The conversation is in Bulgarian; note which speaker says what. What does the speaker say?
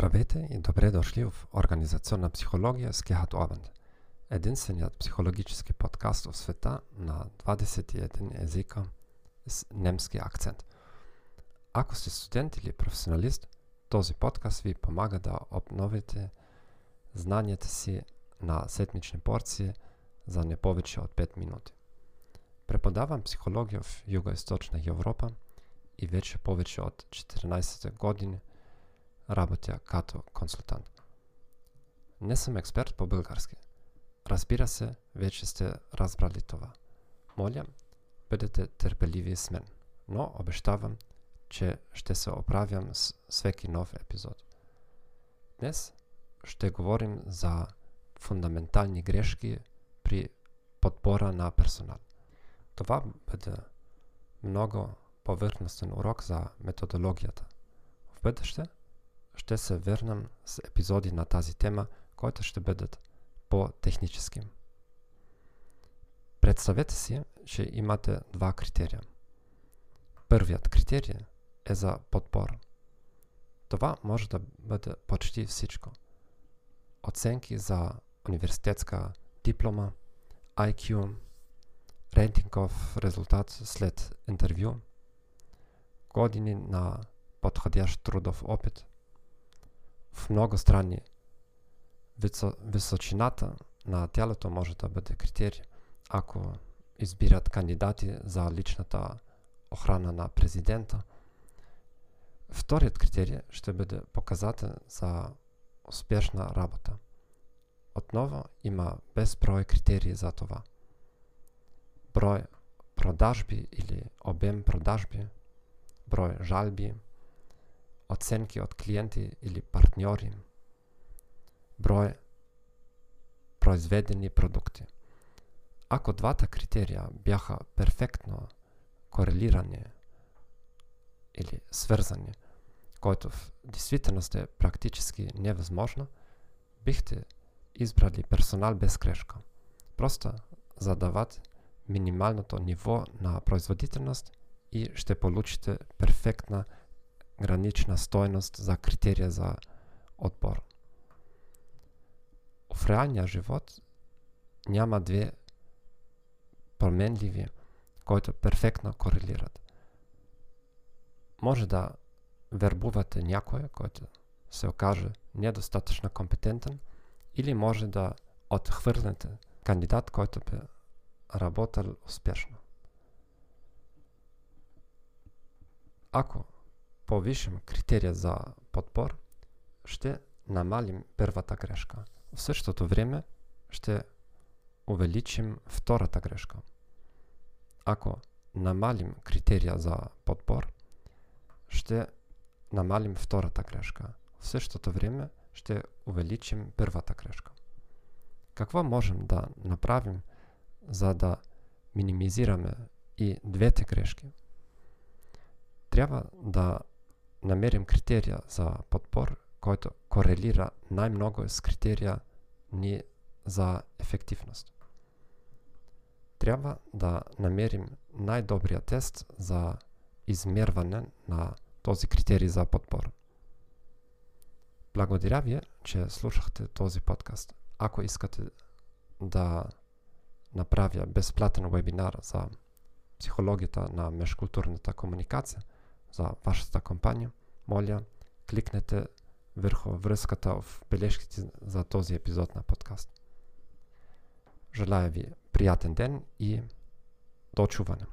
Speaker 1: Здравейте и добре дошли в Организационна психология с Гехат Обанд. Единственият психологически подкаст в света на 21 езика с немски акцент. Ако сте студент или професионалист, този подкаст ви помага да обновите знанията си на седмични порции за не повече от 5 минути. Преподавам психология в Юго-Источна Европа и вече повече от 14 години – работя като консултант. Не съм експерт по български. Разбира се, вече сте разбрали това. Моля, бъдете търпеливи с мен, но обещавам, че ще се оправям с всеки нов епизод. Днес ще говорим за фундаментални грешки при подбора на персонал. Това бъде много повърхностен урок за методологията. В бъдеще – ще се върнем с епизоди на тази тема, които ще бъдат по-технически. Представете си, че имате два критерия. Първият критерий е за подбор. Това може да бъде почти всичко. Оценки за университетска диплома, IQ, рейтингов резултат след интервю, години на подходящ трудов опит – в много страни височината на тялото може да бъде критерий, ако избират кандидати за личната охрана на президента. Вторият критерий ще бъде показател за успешна работа. Отново има безброй критерии за това. Брой продажби или обем продажби, брой жалби – оценки от клиенти или партньори, брой произведени продукти. Ако двата критерия бяха перфектно корелирани или свързани, който в действителност е практически невъзможно, бихте избрали персонал без грешка. Просто задават минималното ниво на производителност и ще получите перфектна гранична стойност за критерия за отбор. В реалния живот няма две променливи, които перфектно корелират. Може да вербувате някой, който се окаже недостатъчно компетентен, или може да отхвърнете кандидат, който бе работил успешно. Ако повишим критерия за подбор, ще намалим първата грешка. В същото време ще увеличим втората грешка. Ако намалим критерия за подбор, ще намалим втората грешка. В същото време ще увеличим първата грешка. Какво можем да направим, за да минимизираме и двете грешки? Трябва да намерим критерия за подбор, който корелира най-много с критерия ни за ефективност. Трябва да намерим най-добрия тест за измерване на този критерий за подбор. Благодаря ви, че слушахте този подкаст. Ако искате да направя безплатен вебинар за психологията на межкултурната комуникация, за вашата компания, моля, кликнете върху връзката в бележките за този епизод на подкаст. Желая ви приятен ден и до чуване!